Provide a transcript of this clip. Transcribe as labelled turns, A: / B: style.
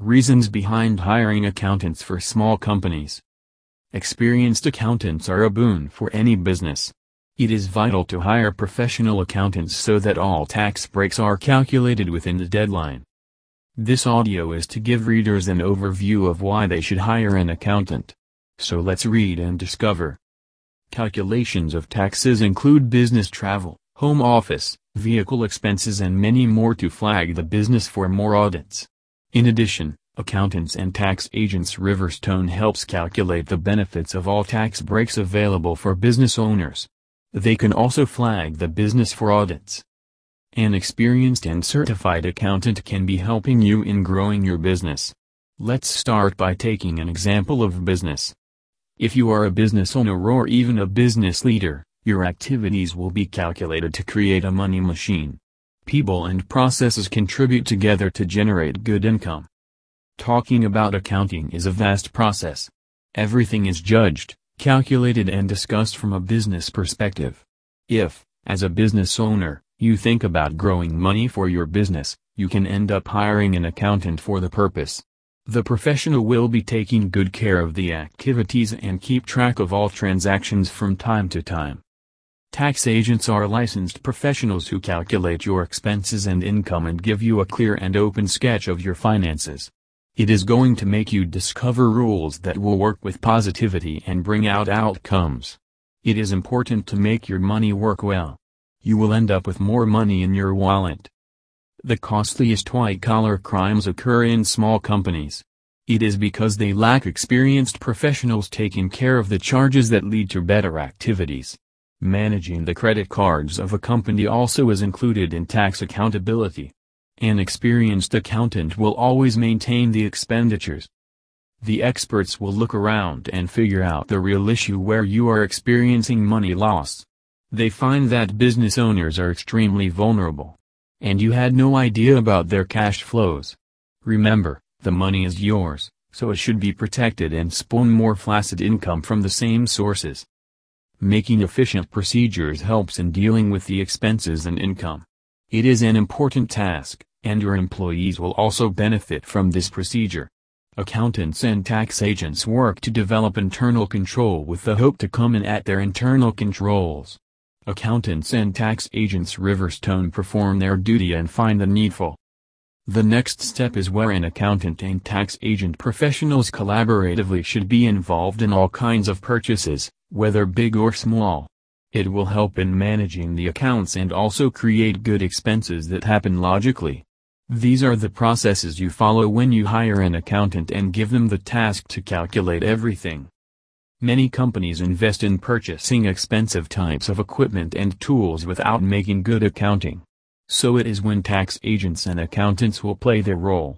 A: Reasons behind hiring accountants for small companies. Experienced accountants are a boon for any business. It is vital to hire professional accountants so that all tax breaks are calculated within the deadline. This audio is to give readers an overview of why they should hire an accountant. So let's read and discover. Calculations of taxes include business travel, home office, vehicle expenses and many more to flag the business for more audits. In addition, accountants and tax agents Riverstone helps calculate the benefits of all tax breaks available for business owners. They can also flag the business for audits. An experienced and certified accountant can be helping you in growing your business. Let's start by taking an example of business. If you are a business owner or even a business leader, your activities will be calculated to create a money machine. People and processes contribute together to generate good income. Talking about accounting is a vast process. Everything is judged, calculated and discussed from a business perspective. If, as a business owner, you think about growing money for your business, you can end up hiring an accountant for the purpose. The professional will be taking good care of the activities and keep track of all transactions from time to time. Tax agents are licensed professionals who calculate your expenses and income and give you a clear and open sketch of your finances. It is going to make you discover rules that will work with positivity and bring out outcomes. It is important to make your money work well. You will end up with more money in your wallet. The costliest white-collar crimes occur in small companies. It is because they lack experienced professionals taking care of the charges that lead to better activities. Managing the credit cards of a company also is included in tax accountability. An experienced accountant will always maintain the expenditures. The experts will look around and figure out the real issue where you are experiencing money loss. They find that business owners are extremely vulnerable. And you had no idea about their cash flows. Remember, the money is yours, so it should be protected and spawn more flaccid income from the same sources. Making efficient procedures helps in dealing with the expenses and income. It is an important task, and your employees will also benefit from this procedure. Accountants and tax agents work to develop internal control with the hope to come in at their internal controls. Accountants and tax agents Riverstone perform their duty and find the needful. The next step is where an accountant and tax agent professionals collaboratively should be involved in all kinds of purchases, whether big or small. It will help in managing the accounts and also create good expenses that happen logically. These are the processes you follow when you hire an accountant and give them the task to calculate everything. Many companies invest in purchasing expensive types of equipment and tools without making good accounting. So it is when tax agents and accountants will play their role.